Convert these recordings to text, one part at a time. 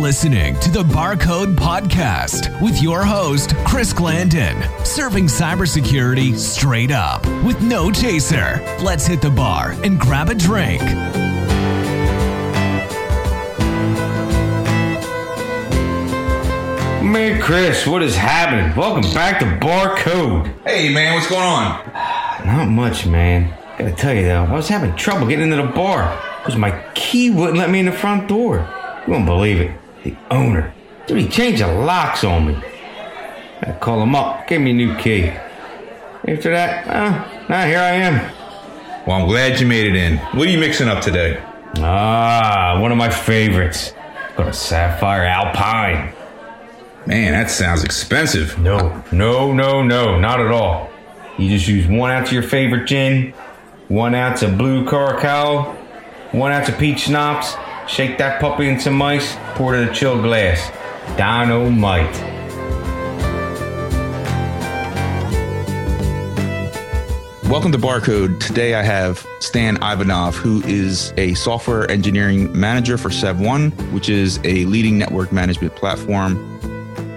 listening to the Barcode Podcast with your host, Chris Glanden, serving cybersecurity straight up with no chaser. Let's hit the bar and grab a drink. Man, Chris, what is happening? Welcome back to Barcode. Hey man, what's going on? Not much, man. Gotta tell you though, I was having trouble getting into the bar because my key wouldn't let me in the front door. You won't believe it. The owner, dude, he changed the locks on me. I call him up, gave me a new key. After that, uh, now here I am. Well, I'm glad you made it in. What are you mixing up today? Ah, one of my favorites. Got a Sapphire Alpine. Man, that sounds expensive. No, no, no, no, not at all. You just use one ounce of your favorite gin, one ounce of blue curacao, one ounce of peach schnapps, shake that puppy in some ice, pour it in a chilled glass. Dynamite. Welcome to Barcode. Today I have Stan Ivanov, who is a software engineering manager for SevOne, which is a leading network management platform.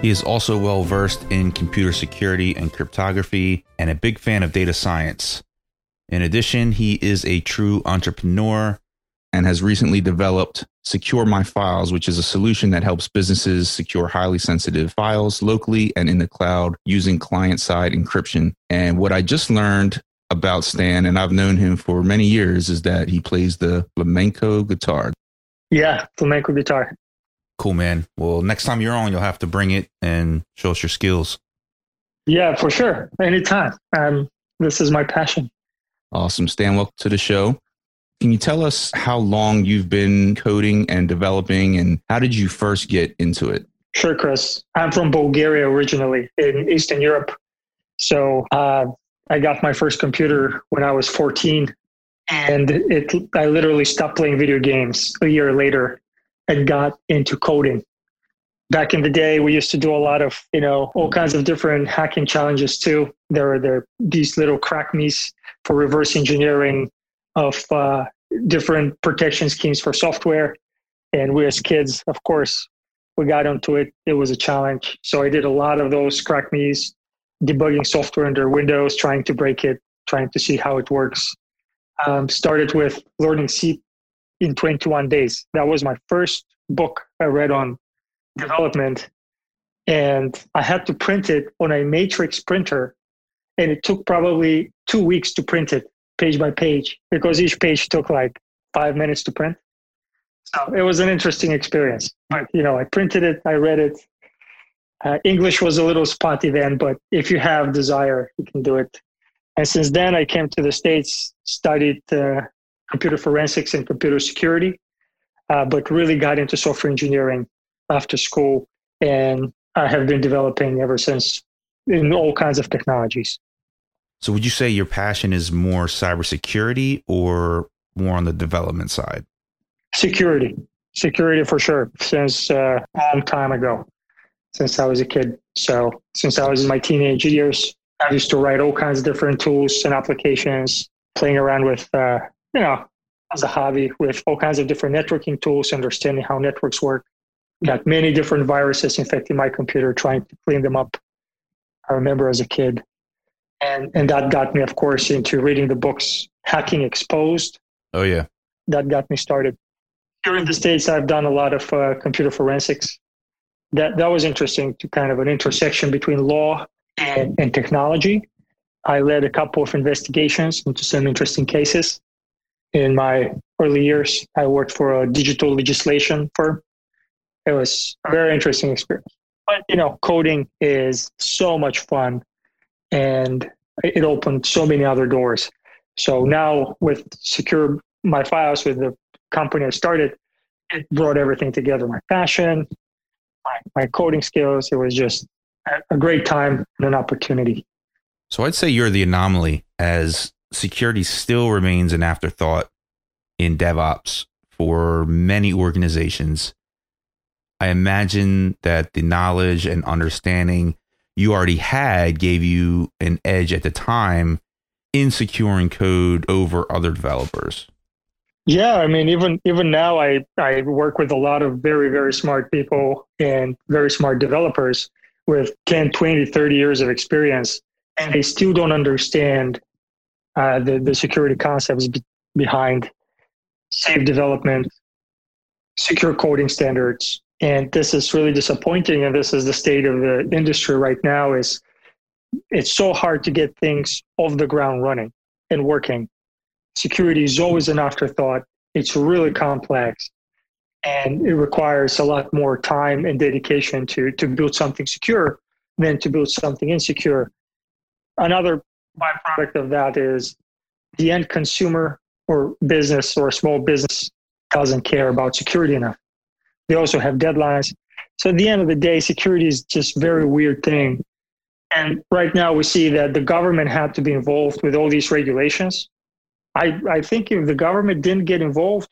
He is also well versed in computer security and cryptography and a big fan of data science. In addition, he is a true entrepreneur and has recently developed Secure My Files, which is a solution that helps businesses secure highly sensitive files locally and in the cloud using client side encryption. And what I just learned about Stan, and I've known him for many years, is that he plays the flamenco guitar. Yeah, flamenco guitar. Cool, man. Well, next time you're on, you'll have to bring it and show us your skills. Yeah, for sure. Anytime. Um, this is my passion. Awesome. Stan, welcome to the show. Can you tell us how long you've been coding and developing, and how did you first get into it? Sure, Chris. I'm from Bulgaria originally in Eastern Europe. So uh, I got my first computer when I was 14, and it I literally stopped playing video games a year later and got into coding. Back in the day, we used to do a lot of you know all kinds of different hacking challenges too. There were there these little crack me's for reverse engineering of uh, different protection schemes for software. And we as kids, of course, we got into it. It was a challenge. So I did a lot of those crack me's debugging software under Windows, trying to break it, trying to see how it works. Um, started with learning C in 21 days. That was my first book I read on development. And I had to print it on a matrix printer. And it took probably two weeks to print it page by page because each page took like five minutes to print. So it was an interesting experience. But, you know, I printed it, I read it, uh, English was a little spotty then, but if you have desire, you can do it. And since then, I came to the States, studied uh, computer forensics and computer security, uh, but really got into software engineering after school. And I have been developing ever since in all kinds of technologies. So, would you say your passion is more cybersecurity or more on the development side? Security, security for sure. Since uh, a long time ago, since I was a kid. So since I was in my teenage years, I used to write all kinds of different tools and applications, playing around with, uh, you know, as a hobby with all kinds of different networking tools, understanding how networks work. Got many different viruses infecting my computer, trying to clean them up. I remember as a kid. And, and that got me, of course, into reading the books Hacking Exposed. Oh, yeah. That got me started. Here in the States, I've done a lot of uh, computer forensics that that was interesting to kind of an intersection between law and, and technology. I led a couple of investigations into some interesting cases. In my early years, I worked for a digital legislation firm. It was a very interesting experience. But you know, coding is so much fun, and it opened so many other doors. So now with secure my files with the company I started, it brought everything together: my passion, my, my coding skills. It was just a great time and an opportunity. So I'd say you're the anomaly as security still remains an afterthought in DevOps for many organizations. I imagine that the knowledge and understanding you already had gave you an edge at the time in securing code over other developers. Yeah, I mean, even even now, I I work with a lot of very very smart people and very smart developers with 10, 20, 30 years of experience, and they still don't understand uh, the the security concepts be- behind safe development, secure coding standards, and this is really disappointing. And this is the state of the industry right now. Is it's so hard to get things off the ground running and working security is always an afterthought. It's really complex and it requires a lot more time and dedication to, to build something secure than to build something insecure. Another byproduct of that is the end consumer or business or small business doesn't care about security enough. They also have deadlines. So at the end of the day, security is just very weird thing. And right now we see that the government had to be involved with all these regulations I, I think if the government didn't get involved,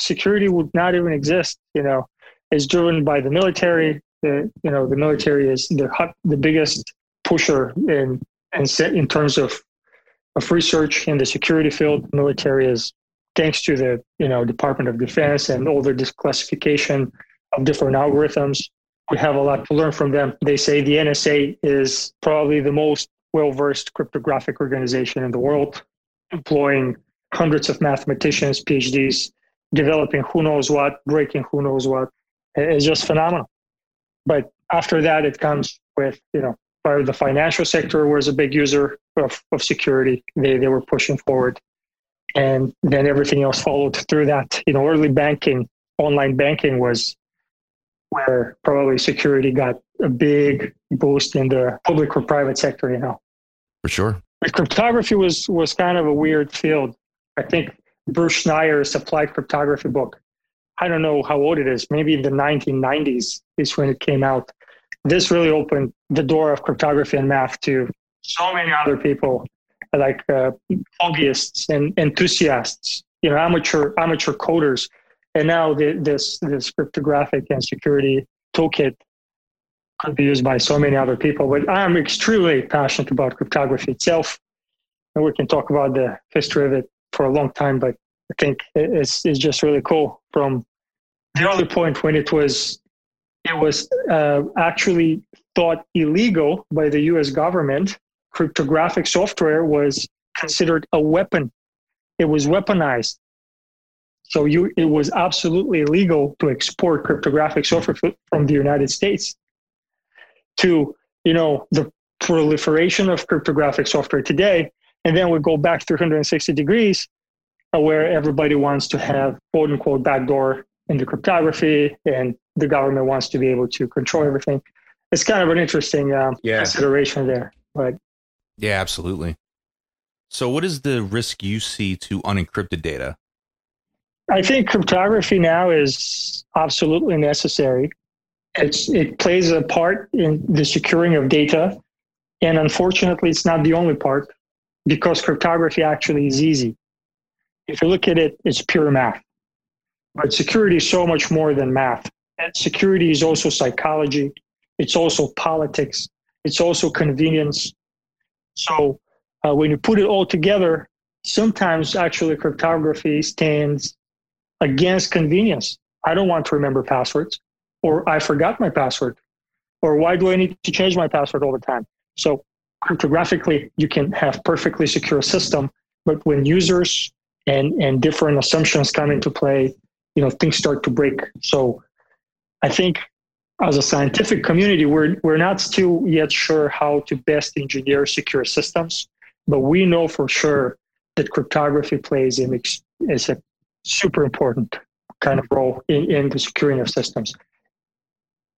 security would not even exist. You know, it's driven by the military. The, you know, the military is the the biggest pusher in in, in terms of of research in the security field. Military is thanks to the you know Department of Defense and all their disclassification of different algorithms. We have a lot to learn from them. They say the NSA is probably the most well versed cryptographic organization in the world employing hundreds of mathematicians, PhDs, developing who knows what, breaking who knows what. It's just phenomenal. But after that, it comes with, you know, part of the financial sector was a big user of, of security. They, they were pushing forward. And then everything else followed through that. You know, early banking, online banking was where probably security got a big boost in the public or private sector, you know. For sure cryptography was was kind of a weird field. I think Bruce Schneier's applied cryptography book. I don't know how old it is. Maybe in the 1990s is when it came out. This really opened the door of cryptography and math to so many other people, like uh, hobbyists and enthusiasts, you know, amateur amateur coders. And now the, this this cryptographic and security toolkit could be used by so many other people. But I'm extremely passionate about cryptography itself. And we can talk about the history of it for a long time, but I think it's, it's just really cool from the early point when it was it was uh, actually thought illegal by the US government. Cryptographic software was considered a weapon. It was weaponized. So you, it was absolutely illegal to export cryptographic software from the United States to you know the proliferation of cryptographic software today and then we go back 360 degrees uh, where everybody wants to have quote unquote backdoor in the cryptography and the government wants to be able to control everything it's kind of an interesting um, yeah. consideration there but yeah absolutely so what is the risk you see to unencrypted data i think cryptography now is absolutely necessary it's, it plays a part in the securing of data. And unfortunately, it's not the only part because cryptography actually is easy. If you look at it, it's pure math. But security is so much more than math. And security is also psychology, it's also politics, it's also convenience. So uh, when you put it all together, sometimes actually cryptography stands against convenience. I don't want to remember passwords or I forgot my password, or why do I need to change my password all the time? So cryptographically, you can have perfectly secure system, but when users and and different assumptions come into play, you know things start to break. So I think as a scientific community, we're we're not still yet sure how to best engineer secure systems, but we know for sure that cryptography plays in is a super important kind of role in, in the securing of systems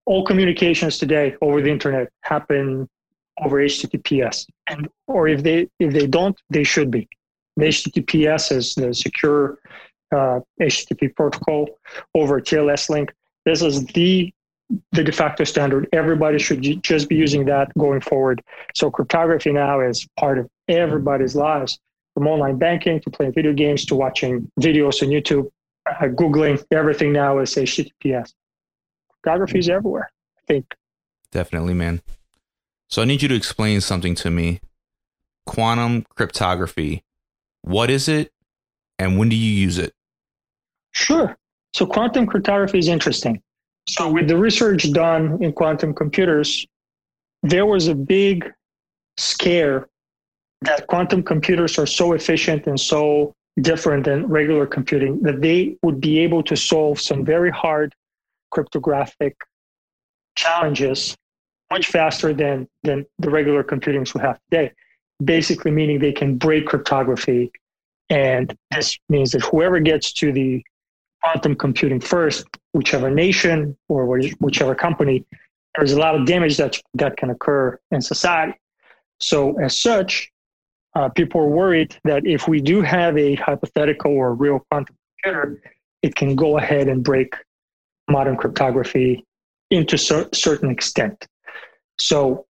all communications today over the internet happen over HTTPS, and or if they if they don't, they should be. The HTTPS is the secure uh, HTTP protocol over TLS link. This is the the de facto standard. Everybody should just be using that going forward. So cryptography now is part of everybody's lives, from online banking to playing video games to watching videos on YouTube, uh, googling. Everything now is HTTPS cryptography is everywhere. I think. Definitely, man. So I need you to explain something to me. Quantum cryptography. What is it, and when do you use it? Sure. So quantum cryptography is interesting. So with the research done in quantum computers, there was a big scare that quantum computers are so efficient and so different than regular computing that they would be able to solve some very hard cryptographic challenges much faster than, than the regular computings we have today. Basically, meaning they can break cryptography. And this means that whoever gets to the quantum computing first, whichever nation or whichever company, there's a lot of damage that, that can occur in society. So, as such, uh, people are worried that if we do have a hypothetical or real quantum computer, it can go ahead and break modern cryptography into cer- certain extent. So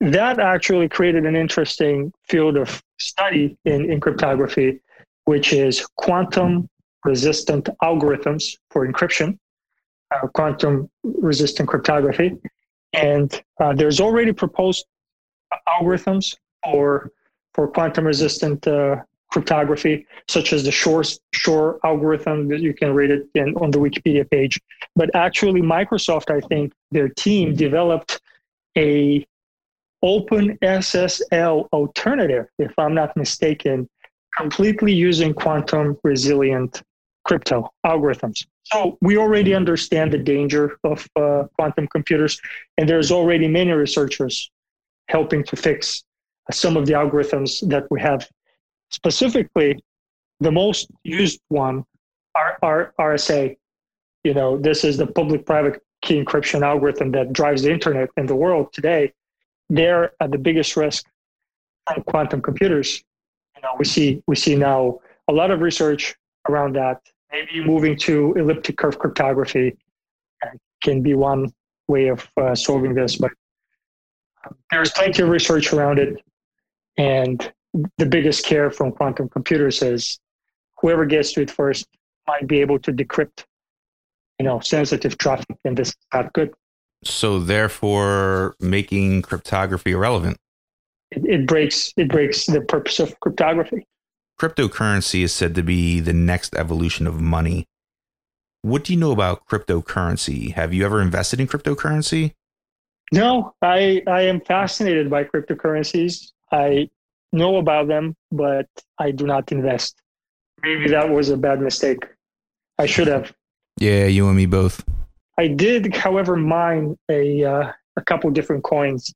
that actually created an interesting field of study in, in cryptography, which is quantum resistant algorithms for encryption, uh, quantum resistant cryptography. And uh, there's already proposed algorithms for, for quantum resistant uh, cryptography, such as the Shor, Shor algorithm that you can read it in, on the Wikipedia page. But actually, Microsoft, I think, their team developed a open SSL alternative, if I'm not mistaken, completely using quantum resilient crypto algorithms. So we already understand the danger of uh, quantum computers, and there's already many researchers helping to fix some of the algorithms that we have specifically the most used one are, are RSA. You know, this is the public-private key encryption algorithm that drives the internet in the world today. They're at the biggest risk from quantum computers. You know, we see we see now a lot of research around that. Maybe moving to elliptic curve cryptography can be one way of uh, solving this, but there's plenty of research around it, and the biggest scare from quantum computers is whoever gets to it first might be able to decrypt you know sensitive traffic and this is not good. So therefore making cryptography irrelevant. It, it breaks it breaks the purpose of cryptography cryptocurrency is said to be the next evolution of money what do you know about cryptocurrency have you ever invested in cryptocurrency no i i am fascinated by cryptocurrencies i know about them, but I do not invest. Maybe that was a bad mistake. I should have. Yeah, you and me both. I did, however, mine a uh, a couple different coins,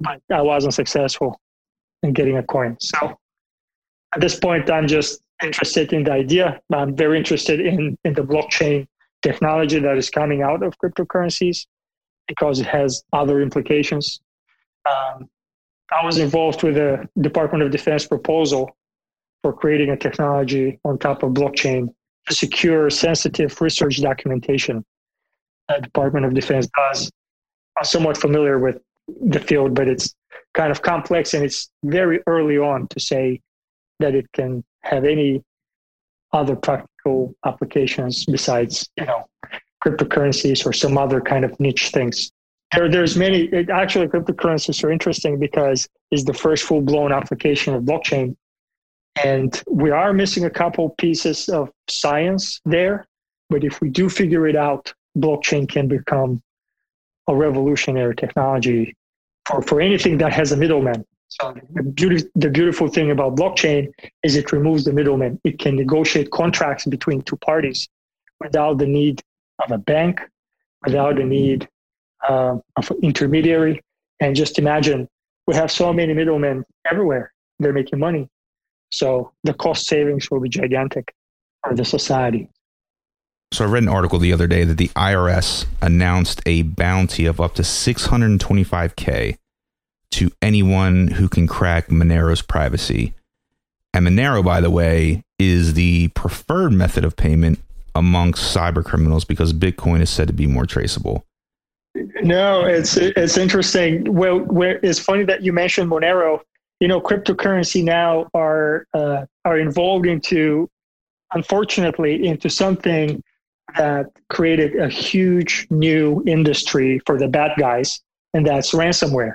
but I wasn't successful in getting a coin. So at this point, I'm just interested in the idea. I'm very interested in in the blockchain technology that is coming out of cryptocurrencies because it has other implications. Um, I was involved with the Department of Defense proposal for creating a technology on top of blockchain to secure sensitive research documentation. The Department of Defense does. I'm somewhat familiar with the field, but it's kind of complex and it's very early on to say that it can have any other practical applications besides, you know, cryptocurrencies or some other kind of niche things. There, there's many. It, actually, cryptocurrencies are interesting because it's the first full blown application of blockchain, and we are missing a couple pieces of science there. But if we do figure it out, blockchain can become a revolutionary technology for, for anything that has a middleman. So the, beauty, the beautiful thing about blockchain is it removes the middleman. It can negotiate contracts between two parties without the need of a bank, without the need uh, of intermediary. And just imagine we have so many middlemen everywhere. They're making money. So the cost savings will be gigantic for the society. So I read an article the other day that the IRS announced a bounty of up to 625k to anyone who can crack Monero's privacy. And Monero, by the way, is the preferred method of payment amongst cyber criminals because Bitcoin is said to be more traceable. No, it's it's interesting. Well, where, it's funny that you mentioned Monero. You know, cryptocurrency now are uh, are involved into, unfortunately, into something that created a huge new industry for the bad guys, and that's ransomware.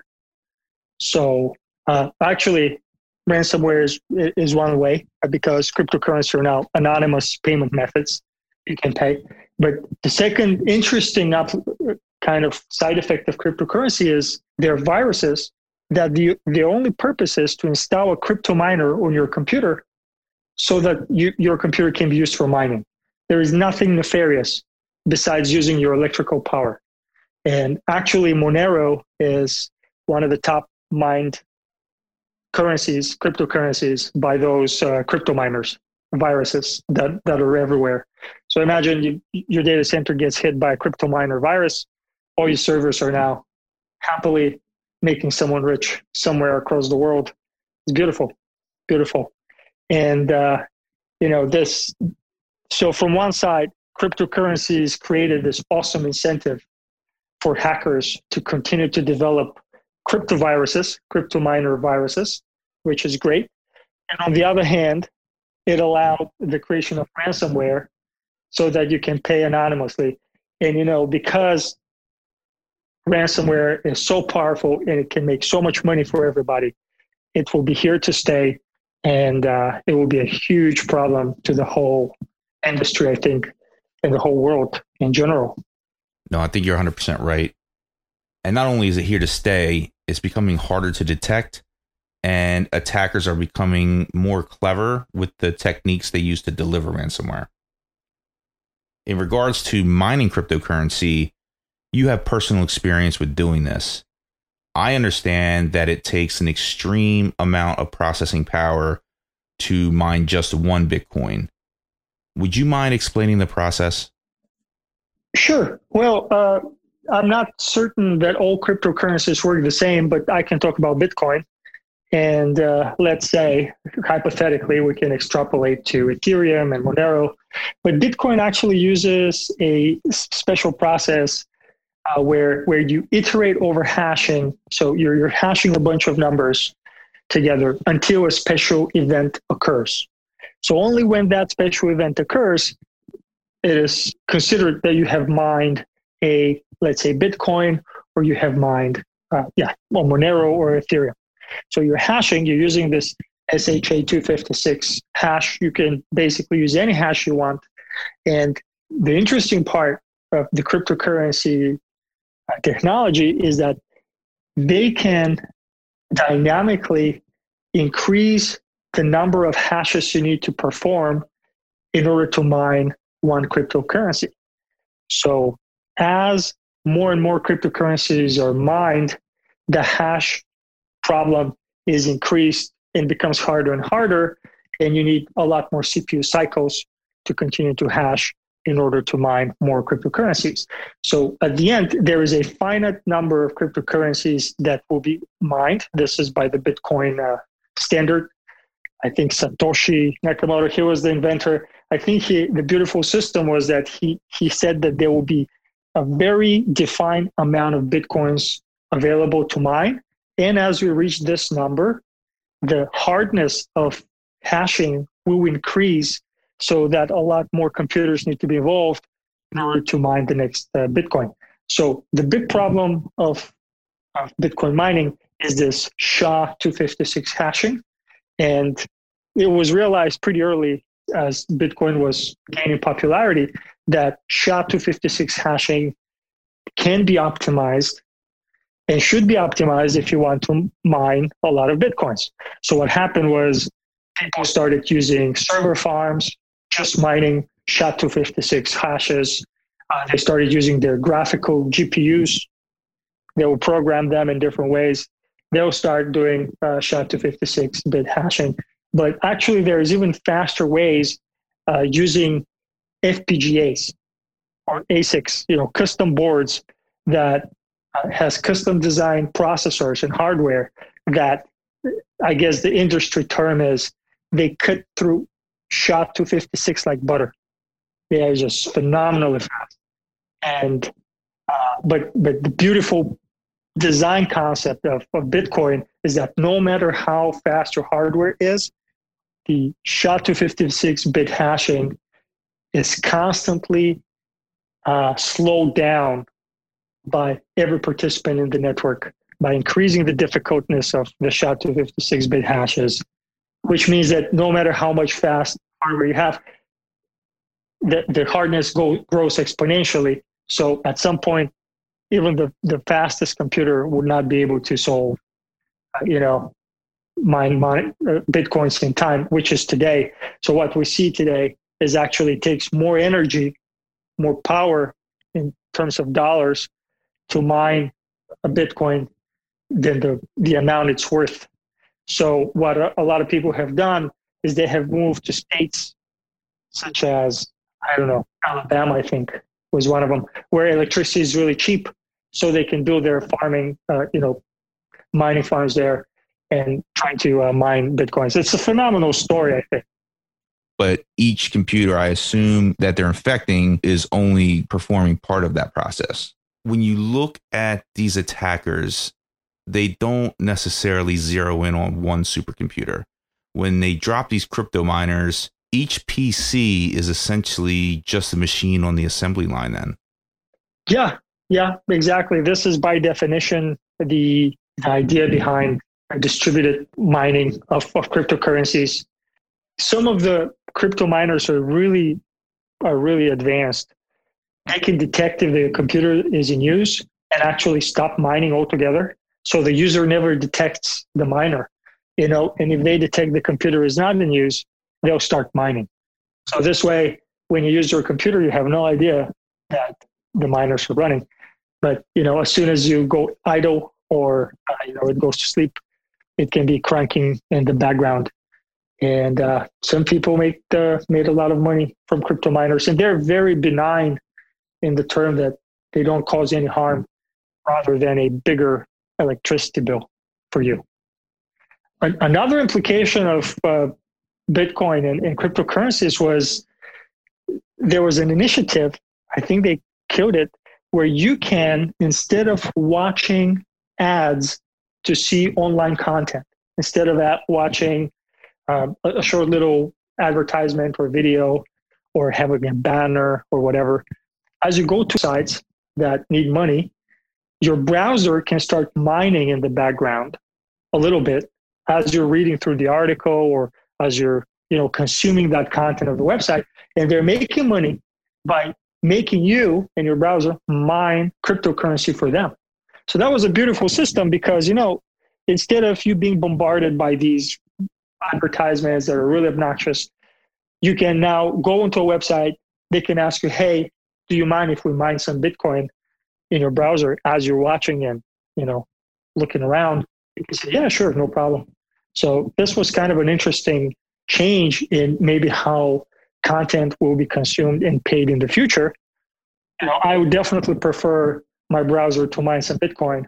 So, uh, actually, ransomware is, is one way because cryptocurrency are now anonymous payment methods you can pay. But the second interesting kind of side effect of cryptocurrency is there are viruses that the, the only purpose is to install a crypto miner on your computer so that you, your computer can be used for mining. There is nothing nefarious besides using your electrical power. And actually, Monero is one of the top mined currencies, cryptocurrencies, by those uh, crypto miners, viruses that, that are everywhere. So imagine you, your data center gets hit by a crypto miner virus, all your servers are now happily making someone rich somewhere across the world. It's beautiful, beautiful. And, uh, you know, this, so from one side, cryptocurrencies created this awesome incentive for hackers to continue to develop cryptoviruses, crypto miner viruses, which is great. And on the other hand, it allowed the creation of ransomware so that you can pay anonymously. And you know, because ransomware is so powerful and it can make so much money for everybody, it will be here to stay, and uh, it will be a huge problem to the whole industry, I think, and the whole world in general. No, I think you're 100% right. And not only is it here to stay, it's becoming harder to detect, and attackers are becoming more clever with the techniques they use to deliver ransomware. In regards to mining cryptocurrency, you have personal experience with doing this. I understand that it takes an extreme amount of processing power to mine just one Bitcoin. Would you mind explaining the process? Sure. Well, uh, I'm not certain that all cryptocurrencies work the same, but I can talk about Bitcoin. And uh, let's say, hypothetically, we can extrapolate to Ethereum and Monero. But Bitcoin actually uses a special process uh, where where you iterate over hashing. So you're you're hashing a bunch of numbers together until a special event occurs. So only when that special event occurs, it is considered that you have mined a let's say Bitcoin or you have mined uh, yeah well Monero or Ethereum. So you're hashing. You're using this SHA-256 hash. You can basically use any hash you want. And the interesting part of the cryptocurrency technology is that they can dynamically increase the number of hashes you need to perform in order to mine one cryptocurrency. So, as more and more cryptocurrencies are mined, the hash problem is increased and becomes harder and harder, and you need a lot more CPU cycles to continue to hash in order to mine more cryptocurrencies. So at the end, there is a finite number of cryptocurrencies that will be mined. This is by the Bitcoin uh, standard. I think Satoshi Nakamoto, he was the inventor. I think he, the beautiful system was that he, he said that there will be a very defined amount of Bitcoins available to mine. And as we reach this number, the hardness of hashing will increase so that a lot more computers need to be involved in order to mine the next uh, Bitcoin. So the big problem of, of Bitcoin mining is this SHA-256 hashing, and it was realized pretty early as Bitcoin was gaining popularity that SHA-256 hashing can be optimized and should be optimized if you want to mine a lot of Bitcoins. So what happened was people started using server farms just mining SHA-256 hashes. Uh, they started using their graphical GPUs. They will program them in different ways. They'll start doing uh, SHA-256 bit hashing. But actually, there's even faster ways uh, using FPGAs or ASICs, you know, custom boards that uh, has custom designed processors and hardware that I guess the industry term is they cut through SHA-256 like butter. They are just phenomenally fast. And uh, but but the beautiful design concept of, of Bitcoin is that no matter how fast your hardware is, the SHA-256 bit hashing is constantly uh, slowed down by every participant in the network by increasing the difficultness of the SHA-256 bit hashes which means that no matter how much fast hardware you have, the, the hardness go, grows exponentially. So at some point, even the, the fastest computer would not be able to solve, uh, you know, mine, mine uh, bitcoins in time, which is today. So what we see today is actually takes more energy, more power in terms of dollars to mine a bitcoin than the the amount it's worth. So what a, lot of people have done is they have moved to states such as I don't know Alabama, I think was one of them, where electricity is really cheap, so they can build their farming, uh, you know, mining farms there and trying to uh, mine bitcoins. It's a phenomenal story, I think. But each computer, I assume that they're infecting is only performing part of that process. When you look at these attackers, they don't necessarily zero in on one supercomputer. When they drop these crypto miners, each PC is essentially just a machine on the assembly line, then. Yeah, yeah, exactly. This is by definition the, idea behind distributed mining of, of cryptocurrencies. Some of the crypto miners are really are really advanced. They can detect if the computer is in use and actually stop mining altogether. So the user never detects the miner, you know, and if they detect the computer is not in use, they'll start mining. So this way, when you use your computer, you have no idea that the miners are running. But you know, as soon as you go idle or uh, you know it goes to sleep, it can be cranking in the background. And uh, some people make made a lot of money from crypto miners, and they're very benign in the term that they don't cause any harm, rather than a bigger electricity bill for you. Another implication of uh, Bitcoin and, and, cryptocurrencies was there was an initiative, I think they killed it, where you can, instead of watching ads to see online content, instead of watching uh, a short little advertisement or video or having a banner or whatever, as you go to sites that need money, your browser can start mining in the background a little bit as you're reading through the article or as you're you know consuming that content of the website. And they're making money by making you and your browser mine cryptocurrency for them. So that was a beautiful system because you know instead of you being bombarded by these advertisements that are really obnoxious you can now go into a website. They can ask you hey do you mind if we mine some bitcoin in your browser as you're watching and you know looking around? You can say yeah sure no problem. So this was kind of an interesting change in maybe how content will be consumed and paid in the future. You know i would definitely prefer my browser to mine some bitcoin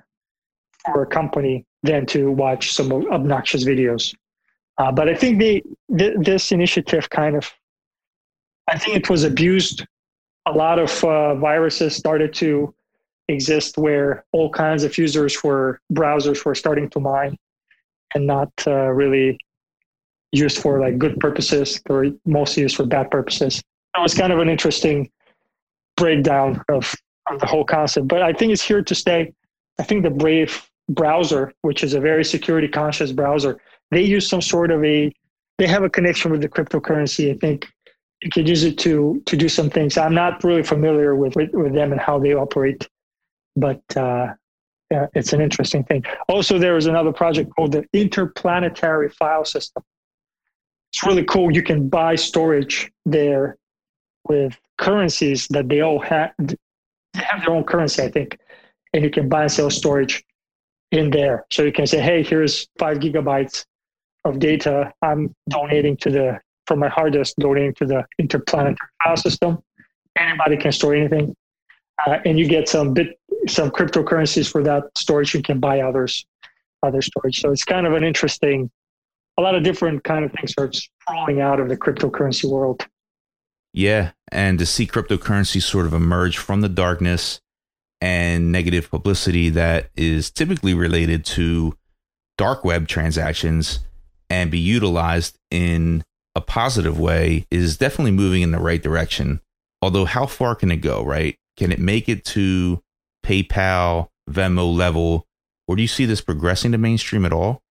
for a company than to watch some obnoxious videos uh, but i think they th- this initiative kind of i think it was abused a lot of uh, viruses started to exist where all kinds of users for browsers were starting to mine and not uh, really used for like good purposes or mostly used for bad purposes. It was kind of an interesting breakdown of, of the whole concept, but I think it's here to stay. I think the Brave browser, which is a very security conscious browser, they use some sort of a, they have a connection with the cryptocurrency. I think you could use it to to do some things. I'm not really familiar with with, with them and how they operate but uh, yeah, it's an interesting thing. Also, there is another project called the Interplanetary File System. It's really cool. You can buy storage there with currencies that they all have. They have their own currency, I think, and you can buy and sell storage in there. So you can say, "Hey, here's five gigabytes of data. I'm donating to the from my hard disk, donating to the Interplanetary File System. Anybody can store anything, uh, and you get some bit some cryptocurrencies for that storage. You can buy others, other storage. So it's kind of an interesting, a lot of different kind of things are rolling out of the cryptocurrency world. Yeah, and to see cryptocurrency sort of emerge from the darkness and negative publicity that is typically related to dark web transactions and be utilized in a positive way is definitely moving in the right direction. Although, how far can it go, right? Can it make it to PayPal, Venmo level, or do you see this progressing to mainstream at all?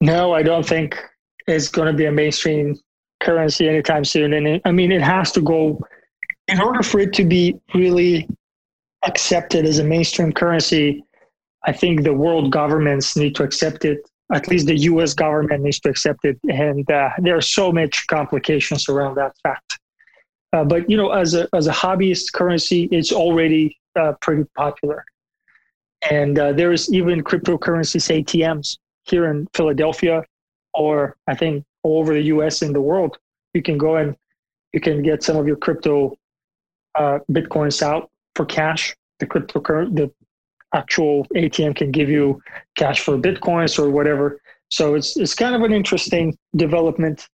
No, I don't think it's going to be a mainstream currency anytime soon. And it, I mean, it has to go in order for it to be really accepted as a mainstream currency. I think the world governments need to accept it. At least the U.S. government needs to accept it, and uh, there are so much complications around that fact. Uh, but you know, as a as a hobbyist currency, it's already uh, pretty popular, and uh, there is even cryptocurrencies ATMs here in Philadelphia, or I think all over the U.S. and the world. You can go and you can get some of your crypto uh, bitcoins out for cash. The cryptocurrency, the actual ATM can give you cash for bitcoins or whatever. So it's it's kind of an interesting development,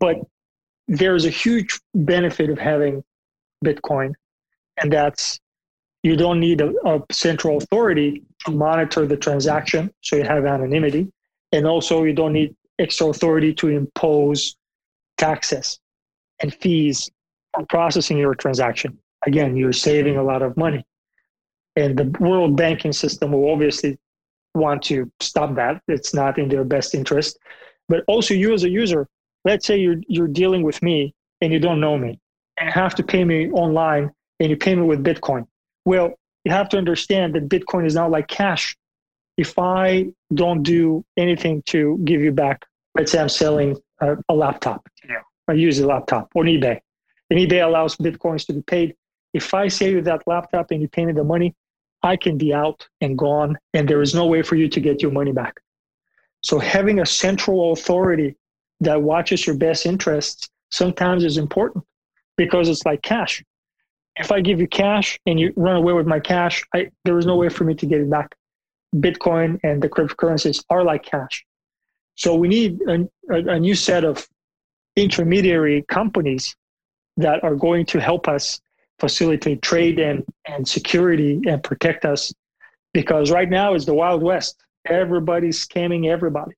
but there's a huge benefit of having Bitcoin, and that's you don't need a, a central authority to monitor the transaction, so you have anonymity, and also you don't need extra authority to impose taxes and fees for processing your transaction. Again, you're saving a lot of money. And the world banking system will obviously want to stop that. It's not in their best interest. But also, you as a user, let's say you're, you're dealing with me and you don't know me and you have to pay me online and you pay me with Bitcoin. Well, you have to understand that Bitcoin is not like cash. If I don't do anything to give you back, let's say I'm selling a, a laptop, yeah. I use a laptop on eBay, and eBay allows Bitcoins to be paid. If I sell you that laptop and you pay me the money, I can be out and gone, and there is no way for you to get your money back. So having a central authority that watches your best interests sometimes is important because it's like cash. If I give you cash and you run away with my cash, I, there is no way for me to get it back. Bitcoin and the cryptocurrencies are like cash. So we need a, a, a new set of intermediary companies that are going to help us facilitate trade and, and security and protect us because right now is the wild west. Everybody's scamming everybody.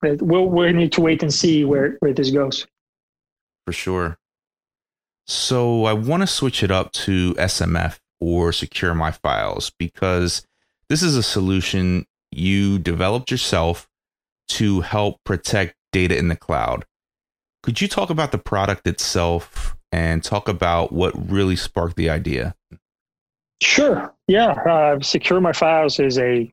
But we'll, we need to wait and see where, where this goes. For sure. So i want to switch it up to smf or secure my files because this is a solution you developed yourself to help protect data in the cloud. Could you talk about the product itself and talk about what really sparked the idea? Sure. Yeah. Uh, Secure My Files is a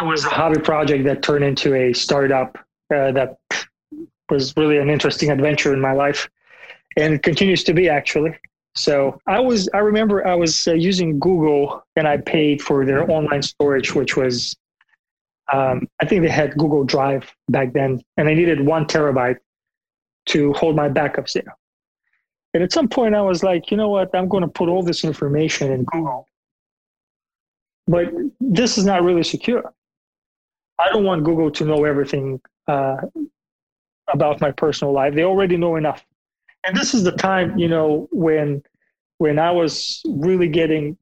it was a hobby project that turned into a startup uh, that was really an interesting adventure in my life, and continues to be actually. So I was I remember I was uh, using Google and I paid for their online storage, which was um, I think they had Google Drive back then, and I needed one terabyte to hold my backups there. And at some point, I was like, you know what? I'm going to put all this information in Google. But this is not really secure. I don't want Google to know everything uh, about my personal life. They already know enough. And this is the time, you know, when when I was really getting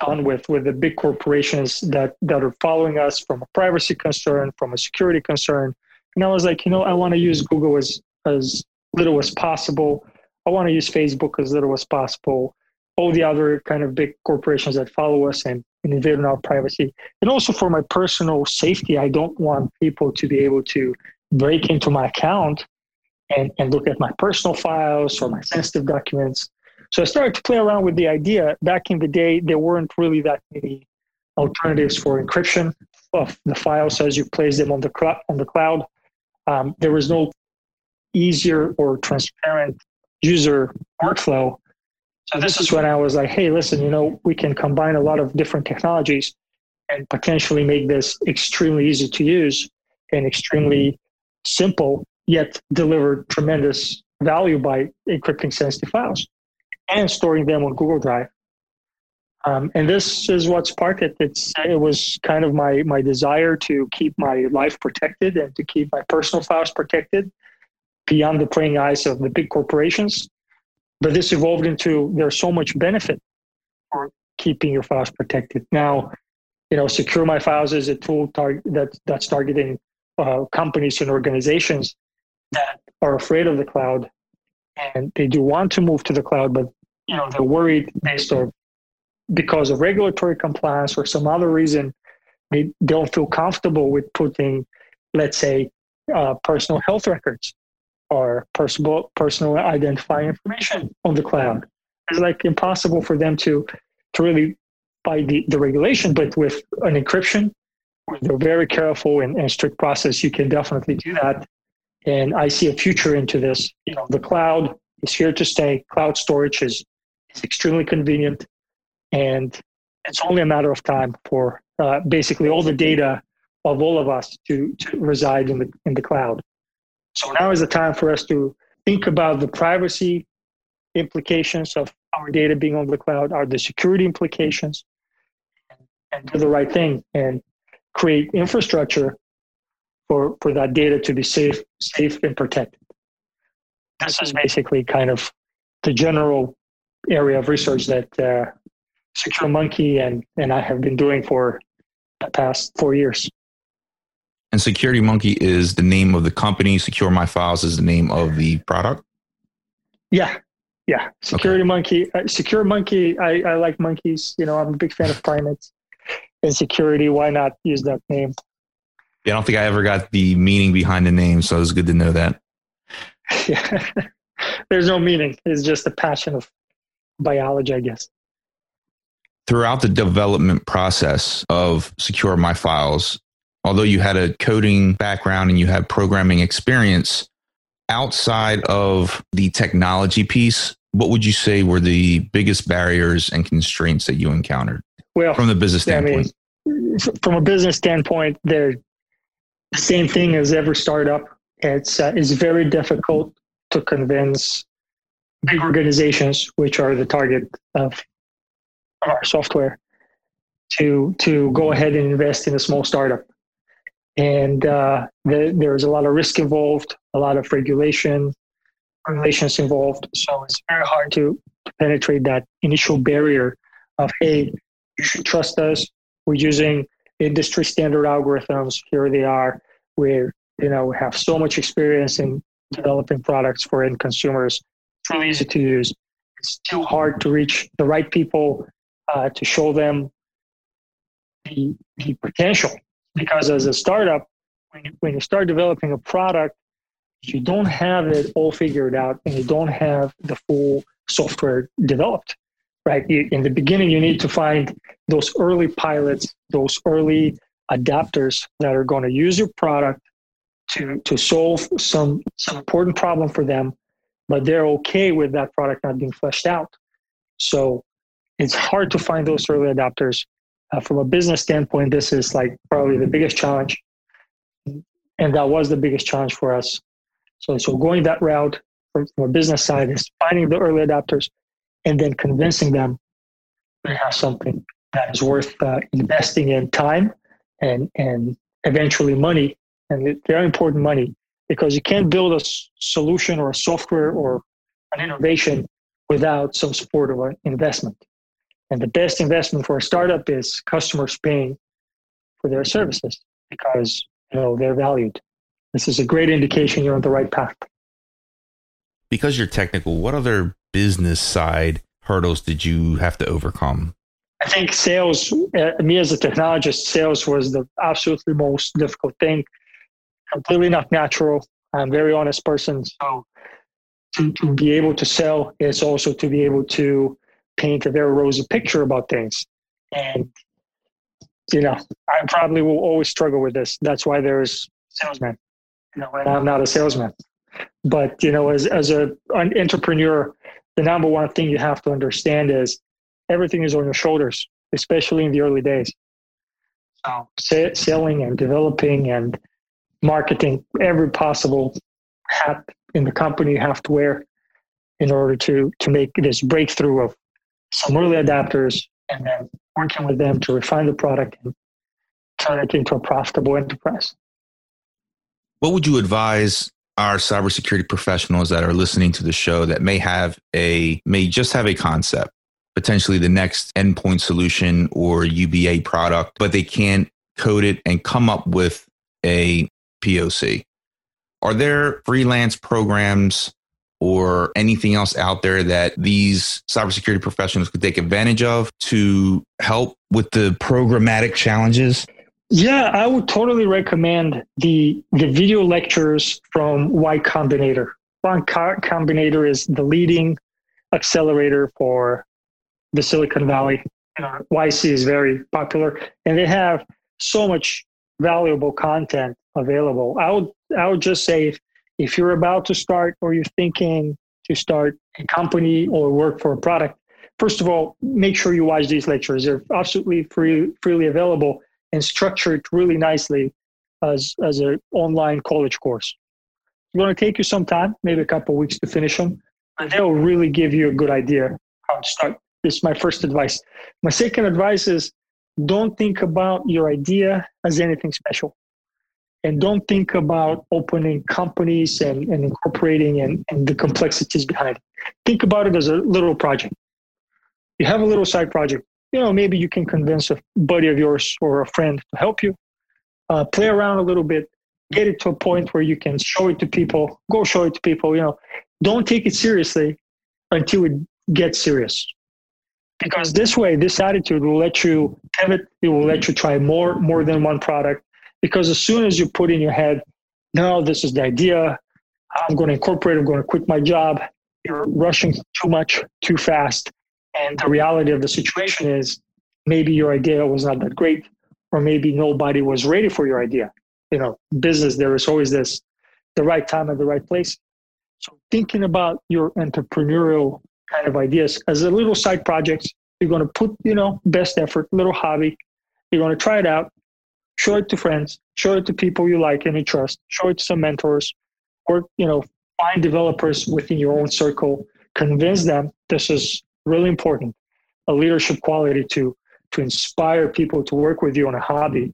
done with with the big corporations that that are following us from a privacy concern, from a security concern. And I was like, you know, I want to use Google as as little as possible. I want to use Facebook as little as possible. All the other kind of big corporations that follow us and, and invade our privacy. And also for my personal safety, I don't want people to be able to break into my account and, and look at my personal files or my sensitive documents. So I started to play around with the idea. Back in the day, there weren't really that many alternatives for encryption of the files as you place them on the, cl- on the cloud. Um, there was no easier or transparent user workflow. So this is when I was like, hey, listen, you know, we can combine a lot of different technologies and potentially make this extremely easy to use and extremely simple, yet deliver tremendous value by encrypting sensitive files and storing them on Google Drive. Um, and this is what sparked it. It's, it was kind of my, my desire to keep my life protected and to keep my personal files protected beyond the praying eyes of the big corporations. But this evolved into there's so much benefit for keeping your files protected. Now, you know, Secure My Files is a tool tar- that, that's targeting uh, companies and organizations that are afraid of the cloud and they do want to move to the cloud, but you know they're worried based on because of regulatory compliance or some other reason they don't feel comfortable with putting, let's say, uh, personal health records or personal personal identifying information on the cloud. It's like impossible for them to to really by the, the regulation, but with an encryption, with a very careful and, and strict process, you can definitely do that. And I see a future into this. You know, the cloud is here to stay. Cloud storage is, is extremely convenient, and it's only a matter of time for uh, basically all the data of all of us to, to reside in the in the cloud. So now is the time for us to think about the privacy implications of our data being on the cloud, are the security implications, and do the right thing and create infrastructure for, for that data to be safe, safe and protected. This is basically kind of the general area of research that uh, Secure Monkey and, and I have been doing for the past four years. And Security Monkey is the name of the company. Secure My Files is the name of the product. Yeah, yeah. Security okay. Monkey, uh, Secure Monkey. I, I like monkeys. You know, I'm a big fan of primates and security. Why not use that name? Yeah, I don't think I ever got the meaning behind the name, so it's good to know that. yeah, there's no meaning. It's just a passion of biology, I guess. Throughout the development process of Secure My Files, although you had a coding background and you had programming experience, outside of the technology piece, what would you say were the biggest barriers and constraints that you encountered? Well, from the business standpoint, I mean, from a business standpoint, they're the same thing as every startup. It's uh, it's very difficult to convince big organizations, which are the target of our software, to to go ahead and invest in a small startup. And uh, the, a lot of risk involved, a lot of regulation, regulations involved. So it's very hard to, to penetrate that initial barrier of hey, you should trust us. We're using industry standard algorithms. Here they are. We you know we have so much experience in developing products for end consumers. It's really easy to use. It's too hard to reach the right people uh, to show them the, the potential. Because as a startup, when you, when you start developing a product, you don't have it all figured out and you don't have the full software developed right? in the beginning, you need to find those early pilots, those early adapters that are going to use your product to to solve some some important problem for them, but they're okay with that product not being fleshed out. So it's hard to find those early adapters. Uh, from a business standpoint, this is like probably the biggest challenge, and that was the biggest challenge for us. So so going that route from, from a business side is finding the early adapters and then convincing them they have something that is worth uh, investing in time and and eventually money. And very important money because you can't build a solution or a software or an innovation without some support of an investment and the best investment for a startup is customers paying for their services because you know they're valued this is a great indication you're on the right path because you're technical what other business side hurdles did you have to overcome? I think sales, uh, me as a technologist, sales was the absolutely most difficult thing. Completely not natural. I'm a very honest person. So to, to be able to sell is also to be able to paint a very rosy picture about things. And, you know, I probably will always struggle with this. That's why there's salesmen. You know, and I'm not a salesman. But, you know, as, as a, an entrepreneur, the number one thing you have to understand is everything is on your shoulders, especially in the early days. So selling and developing and marketing every possible hat in the company you have to wear in order to to make this breakthrough of some early adapters and then working with them to refine the product and turn it into a profitable enterprise. What would you advise our cybersecurity professionals that are listening to the show that may have a may just have a concept potentially the next endpoint solution or UBA product but they can't code it and come up with a POC are there freelance programs or anything else out there that these cybersecurity professionals could take advantage of to help with the programmatic challenges Yeah, I would totally recommend the the video lectures from Y Combinator. Y Combinator is the leading accelerator for the Silicon Valley. Uh, YC is very popular, and they have so much valuable content available. I would I would just say if, if you're about to start or you're thinking to start a company or work for a product, first of all, make sure you watch these lectures. They're absolutely free, freely available and structured really nicely as as an online college course. It's going to take you some time, maybe a couple weeks to finish them, and they'll really give you a good idea how to start. This is my first advice. My second advice is don't think about your idea as anything special and don't think about opening companies and, and incorporating and, and the complexities behind it. Think about it as a little project. You have a little side project. You know, maybe you can convince a buddy of yours or a friend to help you. Uh, play around a little bit, get it to a point where you can show it to people. Go show it to people. You know, don't take it seriously until it gets serious. Because this way, this attitude will let you pivot. It it will let you try more, more than one product because as soon as you put in your head, no, this is the idea, I'm going to incorporate, I'm going to quit my job, you're rushing too much, too fast. And the reality of the situation is maybe your idea was not that great, or maybe nobody was ready for your idea. You know, business, there is always this the right time at the right place. So thinking about your entrepreneurial kind of ideas as a little side project, you're going to put, you know, best effort, little hobby. You're going to try it out show it to friends, show it to people you like and you trust, show it to some mentors, or you know, find developers within your own circle, convince them this is really important, a leadership quality to to inspire people to work with you on a hobby.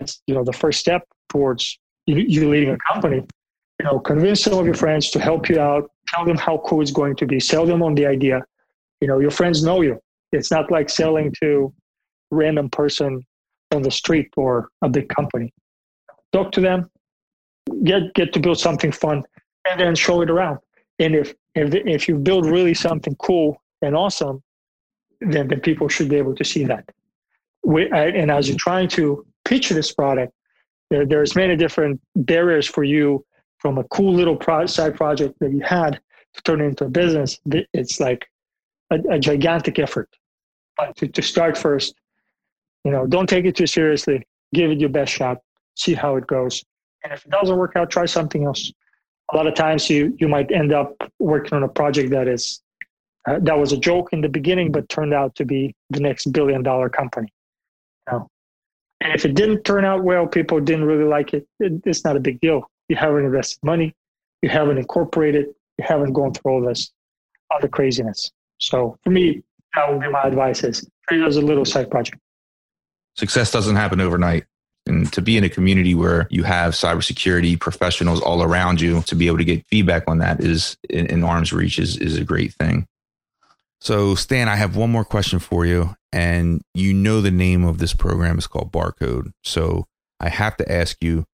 It's you know the first step towards you, you leading a company. You know, convince some of your friends to help you out, tell them how cool it's going to be, sell them on the idea. You know, your friends know you. It's not like selling to random person on the street or a big company. Talk to them, get get to build something fun, and then show it around. And if if if you build really something cool and awesome, then then people should be able to see that. We, and as you're trying to pitch this product, there, there's many different barriers for you from a cool little pro- side project that you had to turn it into a business. It's like a, a gigantic effort. But to, to start first, you know, don't take it too seriously. Give it your best shot. See how it goes. And if it doesn't work out, try something else. A lot of times you you might end up working on a project that is uh, that was a joke in the beginning, but turned out to be the next billion dollar company. You know? And if it didn't turn out well, people didn't really like it, it it's not a big deal. You haven't invested money, you haven't incorporated, you haven't gone through all this other craziness. So for me, that would be my advice is treat it as a little side project success doesn't happen overnight. And to be in a community where you have cybersecurity professionals all around you to be able to get feedback on that is in, in arm's reach is, is a great thing. So, Stan, I have one more question for you. And you know the name of this program is called Barcode. So, I have to ask you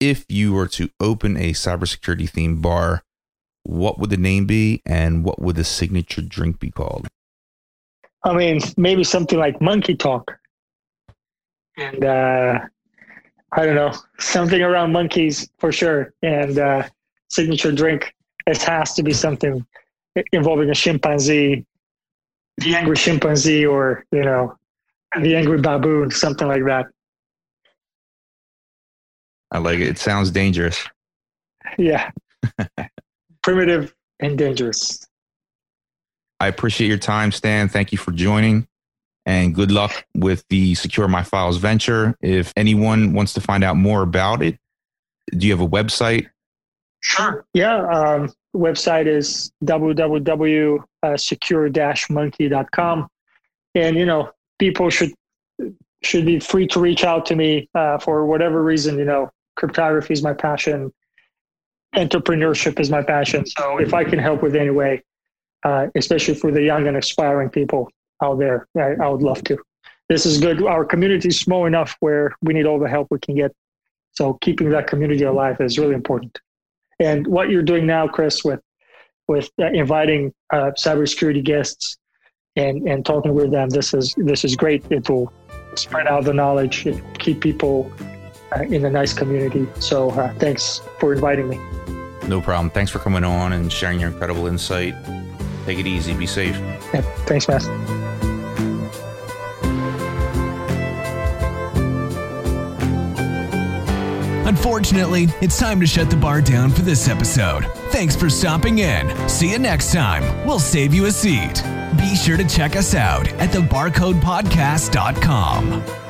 if you were to open a cybersecurity themed bar, what would the name be and what would the signature drink be called? I mean, maybe something like Monkey Talk and uh, I don't know something around monkeys for sure, and uh, signature drink. It has to be something involving a chimpanzee, the angry chimpanzee, or you know, the angry baboon, something like that. I like it. It sounds dangerous. Yeah, primitive and dangerous. I appreciate your time, Stan. Thank you for joining and good luck with the Secure My Files venture. If anyone wants to find out more about it, do you have a website? Sure. Yeah. Um, website is www.secure-monkey.com. And, you know, people should should be free to reach out to me uh, for whatever reason. You know, cryptography is my passion. Entrepreneurship is my passion. So if I can help with any way, uh, especially for the young and aspiring people, out there. I, I would love to. This is good. Our community is small enough where we need all the help we can get. So keeping that community alive is really important. And what you're doing now, Chris, with with uh, inviting uh, cybersecurity guests and and talking with them, this is this is great. It will spread out the knowledge, it keep people uh, in a nice community. So uh, thanks for inviting me. No problem. Thanks for coming on and sharing your incredible insight. Take it easy. Be safe. Yeah, thanks, man. Unfortunately, it's time to shut the bar down for this episode. Thanks for stopping in. See you next time. We'll save you a seat. Be sure to check us out at thebarcodepodcast.com.